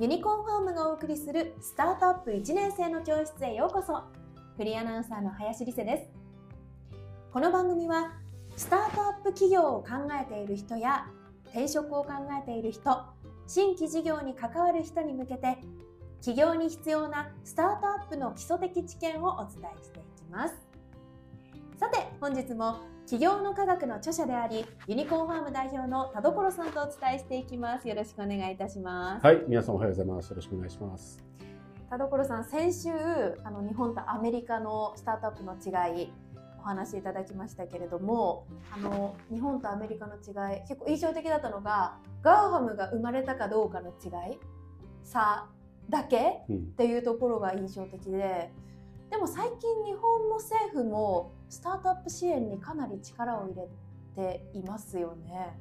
ユニコーンファームがお送りするスタートアップ1年生の教室へようこそ。フリーアナウンサーの林理瀬です。この番組はスタートアップ企業を考えている人や転職を考えている人新規事業に関わる人に向けて企業に必要なスタートアップの基礎的知見をお伝えしていきます。さて本日も企業の科学の著者でありユニコーンファーム代表の田所さんとお伝えしていきます。よろしくお願いいたします。はい皆さんおはようございます。よろしくお願いします。田所さん先週あの日本とアメリカのスタートアップの違いお話しいただきましたけれどもあの日本とアメリカの違い結構印象的だったのが GAFAM が生まれたかどうかの違い差だけ？っていうところが印象的で、でも最近日本の政府もスタートアップ支援にかなり力を入れていますよね。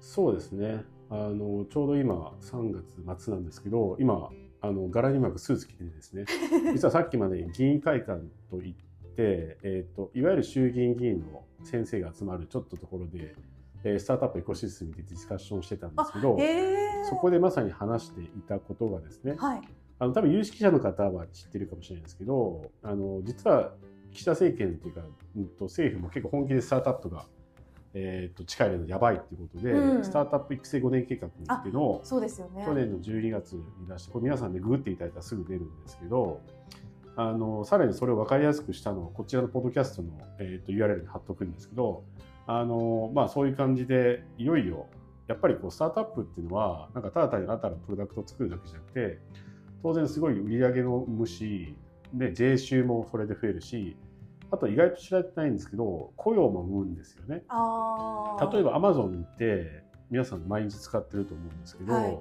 そうですね。あのちょうど今3月末なんですけど今あの柄に巻くスーツ着てですね。実はさっきまで議員会館といって、えーと、いわゆる衆議院議員の先生が集まるちょっとところで、えー、スタートアップエコシステムでディスカッションしてたんですけどそこでまさに話していたことがですね、はい、あの多分有識者の方は知ってるかもしれないですけどあの実は岸田政権っていうか、うん、と政府も結構本気でスタートアップがえー、と近いのやばいっていうことで、うん、スタートアップ育成5年計画っていうのをそうですよ、ね、去年の12月に出してこれ皆さんでググっていただいたらすぐ出るんですけどあのさらにそれを分かりやすくしたのをこちらのポッドキャストの、えー、と URL に貼っとくんですけどあの、まあ、そういう感じでいよいよやっぱりこうスタートアップっていうのはなんかただ単に新たなプロダクトを作るだけじゃなくて当然すごい売り上げの無視で税収もそれで増えるしあと意外と知られてないんですけど雇用も生むんですよね。例えばアマゾンって皆さん毎日使ってると思うんですけど、はい、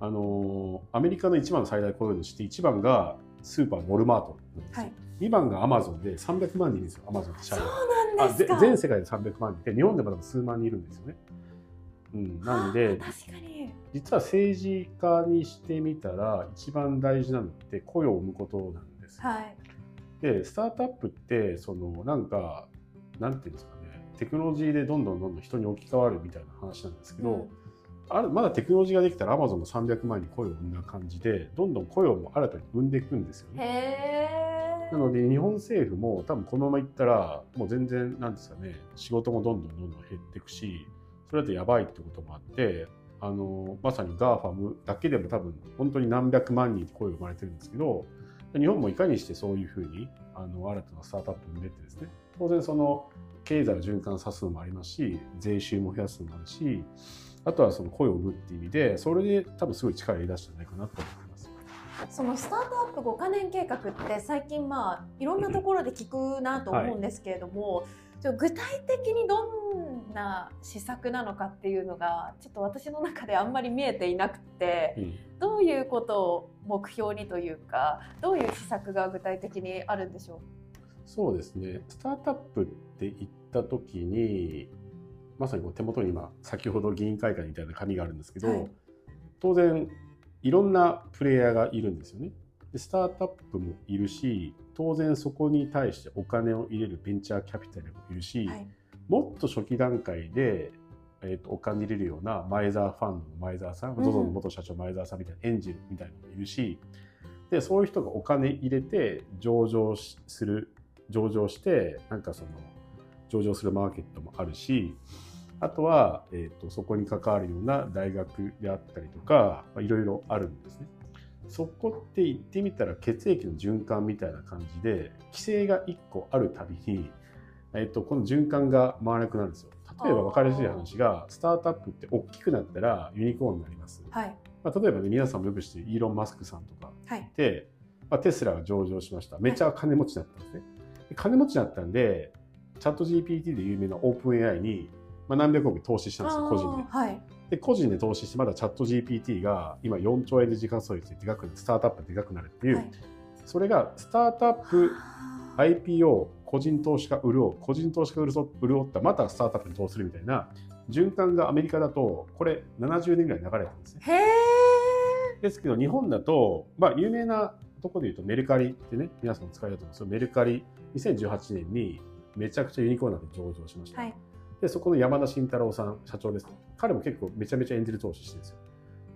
あのアメリカの一番の最大雇用主って1番がスーパーウォルマートなんですよ、はい、2番がアマゾンで300万人ですよアマゾンって社員。全世界で300万人。いて日本でも数万人いるんですよね。うん、なんで実は政治家にしてみたら一番大事なのって雇用を生むことなんですよ。はいでスタートアップってそのなんかなんていうんですかねテクノロジーでどんどんどんどん人に置き換わるみたいな話なんですけど、うん、あるまだテクノロジーができたらアマゾンも300万に雇用を生んだ感じでどんどん雇用も新たに生んでいくんですよね。なので日本政府も多分このままいったらもう全然なんですかね仕事もどんどんどんどん減っていくしそれだとやばいってこともあってあのまさに GAFAM だけでも多分本当に何百万人雇用生まれてるんですけど日本もいかにしてそういうふうにあの新たなスタートアップを生んでってですね当然その経済を循環さすのもありますし税収も増やすのもあるしあとはその声を生むっていう意味でそれで多分すごい力を入れ出したんじゃないかなと思います。そのスタートアップ5か年計画って最近まあいろんなところで聞くなと思うんですけれども、はい、具体的にどんな施策なのかっていうのがちょっと私の中であんまり見えていなくて、うん、どういうことを目標にというかどういう施策が具体的にあるんでしょう？そうですね。スタートアップって言った時にまさにこう手元に今先ほど議員会館みたいな紙があるんですけど、はい、当然いろんなプレイヤーがいるんですよね。でスタートアップもいるし当然そこに対してお金を入れるベンチャーキャピタルもいるし、はい、もっと初期段階でえーと、お金入れるような前澤ファンの前澤さん、ZOZO、の元社長前澤さんみたいなエンジェルみたいなのもいるしでそういう人がお金入れて上場する上場してなんかその上場するマーケットもあるしあとは、えーと、そこに関わるような大学であったりとかいろいろあるんですね。そこって言ってみたら血液の循環みたいな感じで規制が1個あるたびに、えーとこの循環が回らなくなるんですよ。例えば分かりやすい話がスタートアップって大きくなったらユニコーンになります、はい。まあ、例えばね皆さんもよく知ってるイーロン・マスクさんとか。いて、はい、まあ、テスラが上場しました。めっちゃ金持ちだったんですね、はい、金持ちだったんでチャット GPT で有名なオープン AI に、まあ、何百億投資したんですよ個人で,、はい、で個人で投資してまだチャット GPT が今4兆円で時間創率ででかくスタートアップででかくなるっていう、はい、それがスタートアップ IPO 個人投資家潤う個人投資家潤ったまたスタートアップに投資するみたいな循環がアメリカだとこれ70年ぐらい流れたんですね。ですけど日本だと、まあ、有名なところで言うとメルカリってね皆さん使いだと思うんですけどメルカリ2018年にめちゃくちゃユニコーンなで上場しました。はい、でそこの山田慎太郎さん社長です彼も結構めちゃめちゃエンジェル投資してるんですよ。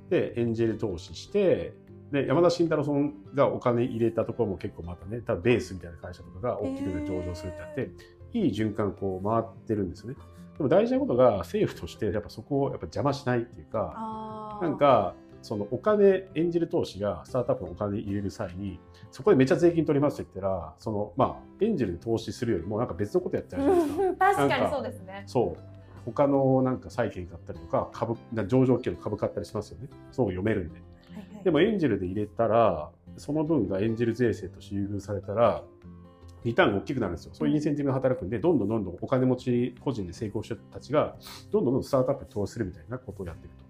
でエンジェル投資してで山田慎太郎さんがお金入れたところも結構またね多分ベースみたいな会社とかが大きく上場するってあって、いい循環こう回ってるんですよね。でも大事なことが政府としてやっぱそこをやっぱ邪魔しないっていうかなんかそのお金エンジェル投資がスタートアップのお金入れる際にそこでめっちゃ税金取りますって言ったらそのまあエンジェルに投資するよりもなんか別のことやっちゃうじゃないですか。う ん確かにそうですね。そう他のなんか債券買ったりとか株上場系の株買ったりしますよね。そう読めるんで。はいはいでもエンジェルで入れたらその分がエンジェル税制として優遇されたらリターンが大きくなるんですよ。そういうインセンティブが働くんで、どんどんどんどんお金持ち個人で成功した人たちが、どんどんどんどんスタートアップに投資するみたいなことをやっていくと。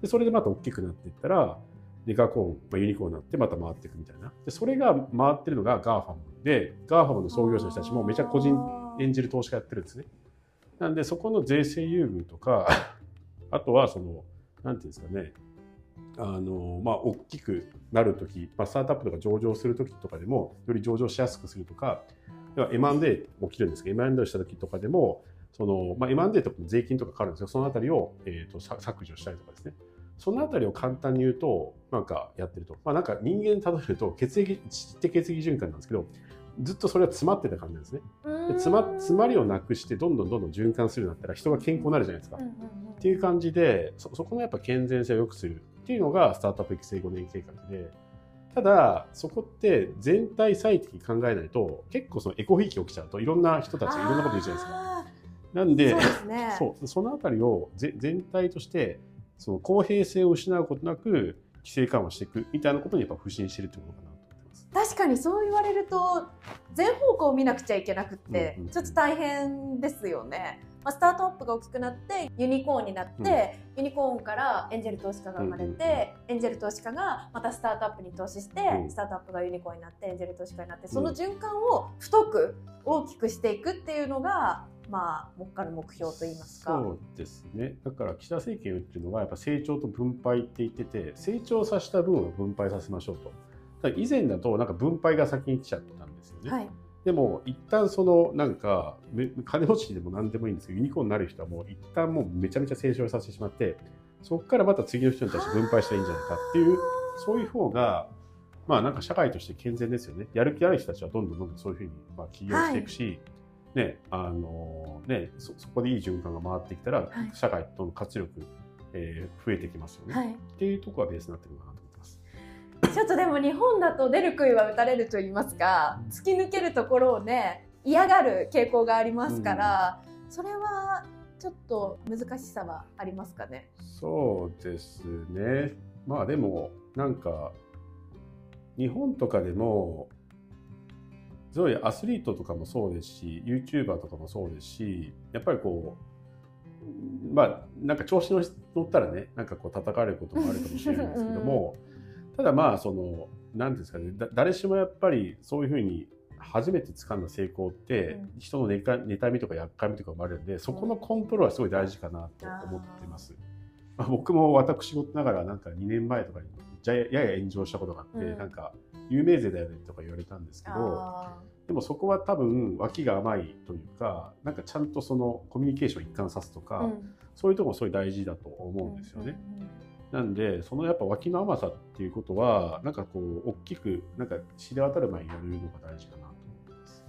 で、それでまた大きくなっていったら、デカコーン、まあ、ユニコーンになってまた回っていくみたいな。で、それが回ってるのが GAFAMで、 GAFAMの創業者の人たちもめちゃ個人エンジェル投資家やってるんですね。なんで、そこの税制優遇とか、あとはその、なんていうんですかね、あのまあ、大きくなるとき、まあ、スタートアップとか上場するときとかでも、より上場しやすくするとか、要は M&A 起きるんですけど、M&A したときとかでも、そのまあ、M&A とかも税金とかかかるんですよ、そのあたりを、えー、とさ削除したりとかですね。そのあたりを簡単に言うと、なんかやってると。まあ、なんか人間たどると、血液、知的血液循環なんですけど、ずっとそれは詰まってた感じなんですね。で詰ま詰まりをなくして、どんどんどんどん循環するようになったら、人が健康になるじゃないですか。っていう感じでそそこのやっぱ健全性を良くするっていうのがスタートアップ育成5年計画でただそこって全体最適に考えないと結構そのエコひいき起きちゃうといろんな人たちがいろんなこと言うじゃないですか。あなんでーそうですね。そうそのあたりをぜ全体としてその公平性を失うことなく規制緩和していくみたいなことにやっぱ不信してるってことかなと思ってます。確かにそう言われると全方向を見なくちゃいけなくって、うんうんちょっと大変ですよね。まあ、スタートアップが大きくなってユニコーンになって、ユニコーンからエンジェル投資家が生まれて、うんうんエンジェル投資家がまたスタートアップに投資して、うん。スタートアップがユニコーンになってエンジェル投資家になってその循環を太く大きくしていくっていうのがまあ目下の目標といいますか。そうですね。だから岸田政権っていうのはやっぱ成長と分配って言ってて成長させた分を分配させましょうと。以前だとなんか分配が先に来ちゃったんですよね、はい、でも一旦そのなんかめ金持ちでも何でもいいんですけどユニコーンになる人はもう一旦もうめちゃめちゃ成長させてしまってそこからまた次の人に対して分配したらいいんじゃないかっていうそういう方がまあなんか社会として健全ですよね。やる気ある人たちはどんどんどんどんそういうふうにまあ起業していくし、ねあのねそそこでいい循環が回ってきたら、はい。社会との活力、えー増えてきますよね、はい。っていうところがベースになってるのかな。ちょっとでも日本だと出る杭は打たれると言いますか突き抜けるところをね嫌がる傾向がありますから、それはちょっと難しさはありますかね？そうですね。まあでも、なんか、日本とかでも、すごいアスリートとかもそうですし、YouTuber とかもそうですし、やっぱりこう、まあ、なんか調子乗ったらね、なんかこう叩かれることもあるかもしれないんですけども、ただまあ、その、なんていうんですかね、だ誰しもやっぱりそういうふうに初めて掴んだ成功って、うん。人の妬か妬みとかやっかみとかもあるんで、そこのコントロールはすごい大事かなと思ってます。まあ、僕も私事ながらなんか2年前とかにやや炎上したことがあって、うん。なんか有名税だよねとか言われたんですけどあでもそこは多分脇が甘いというかなんかちゃんとそのコミュニケーションを一貫さすとか、ーうん。そういうところもすごい大事だと思うんですよね。なんでそのやっぱ脇の甘さっていうことはなんかこう大きくなんか知れ渡る前にやるのが大事かなと思ってます。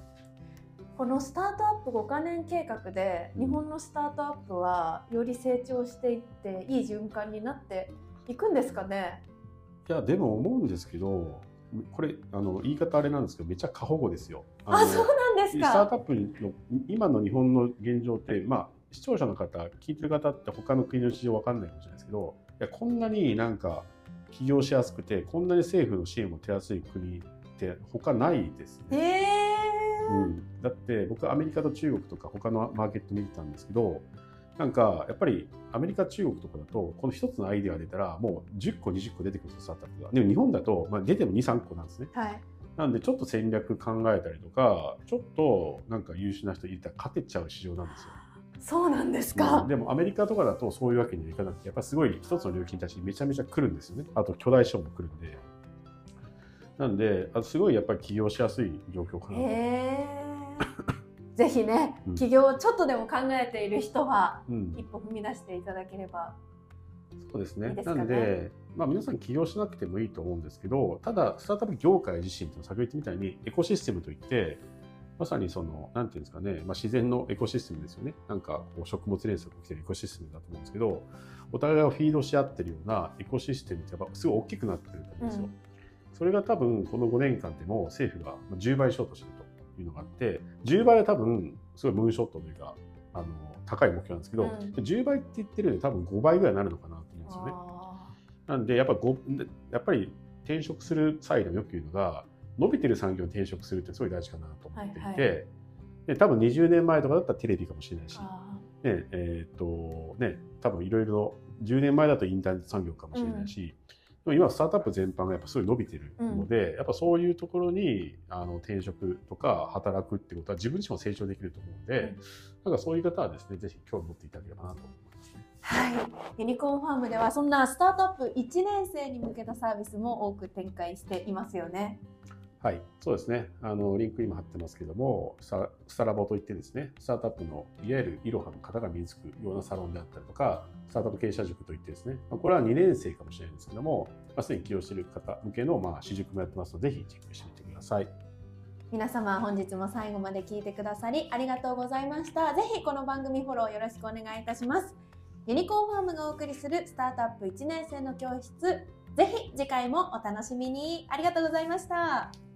このスタートアップ5カ年計画で日本のスタートアップはより成長していっていい循環になっていくんですかね？いやでも思うんですけどこれあの言い方あれなんですけどめっちゃ過保護ですよ。あのそうなんですスタートか。アップの今の日本の現状って、まあ、視聴者の方聞いてる方って他の国の事情わかんないかもしれないですけどいやこんなになんか起業しやすくてこんなに政府の支援も手厚い国って他ないですへね。えうん、だって僕アメリカと中国とか他のマーケット見てたんですけどなんかやっぱりアメリカ中国とかだとこの一つのアイデアが出たらもう10個20個出てくるんですよスタートアップが。でも日本だと、まあ、出ても23個なんですね。はい。なんでちょっと戦略考えたりとかちょっとなんか優秀な人入れたら勝てちゃう市場なんですよ。そうなんですうかん。でもアメリカとかだとそういうわけにはいかなくてやっぱすごい一つの領域に対してめちゃめちゃ来るんですよね。あと巨大資本も来るんで。なんであすごいやっぱり起業しやすい状況かな。ぜひねうん起業をちょっとでも考えている人はうん一歩踏み出していただければそうですね。いいですかねなんで、まあ、皆さん起業しなくてもいいと思うんですけど、ただ、スタートアップ業界自身というのは先ほど言ったみたいに、エコシステムといって、まさにその、なんていうんですかね、まあ、自然のエコシステムですよね。なんか、こう食物連鎖が起きてるエコシステムだと思うんですけど、お互いがフィードし合ってるようなエコシステムってやっぱすごい大きくなってると思うんですよ。うんそれが多分この5年間でも政府がまあ10倍しようとしてるというのがあって10倍は多分すごいムーンショットというかあの高い目標なんですけど、うん10倍って言ってるので多分5倍ぐらいになるのかなと思うんですよね。あなんでやっぱごやっぱり転職する際でもよく言うのが伸びてる産業に転職するってすごい大事かなと思っていて、はいはで多分20年前とかだったらテレビかもしれないしねえーっとね、多分いろいろ10年前だとインターネット産業かもしれないし、でも今スタートアップ全般がやっぱすごい伸びてるので、やっぱそういうところにあの転職とか働くってことは自分自身も成長できると思うので、なんかそういう方はですねぜひ興味持っていただければなと思います。ね。はい、ユニコーンファームではそんなスタートアップ1年生に向けたサービスも多く展開していますよね。はい、そうですね。あのリンク今貼ってますけども、スタラボといってですね、スタートアップのいわゆるイロハの方が身につくようなサロンであったりとか、スタートアップ経営者塾といってですね、まこれは2年生かもしれないんですけども、まあ、に起業している方向けのまあ私塾もやってますので、ぜひチェックしてみてください。皆様本日も最後まで聞いてくださりありがとうございました。ぜひこの番組フォローよろしくお願いいたします。ユニコーンファームがお送りするスタートアップ1年生の教室、ぜひ次回もお楽しみに。ありがとうございました。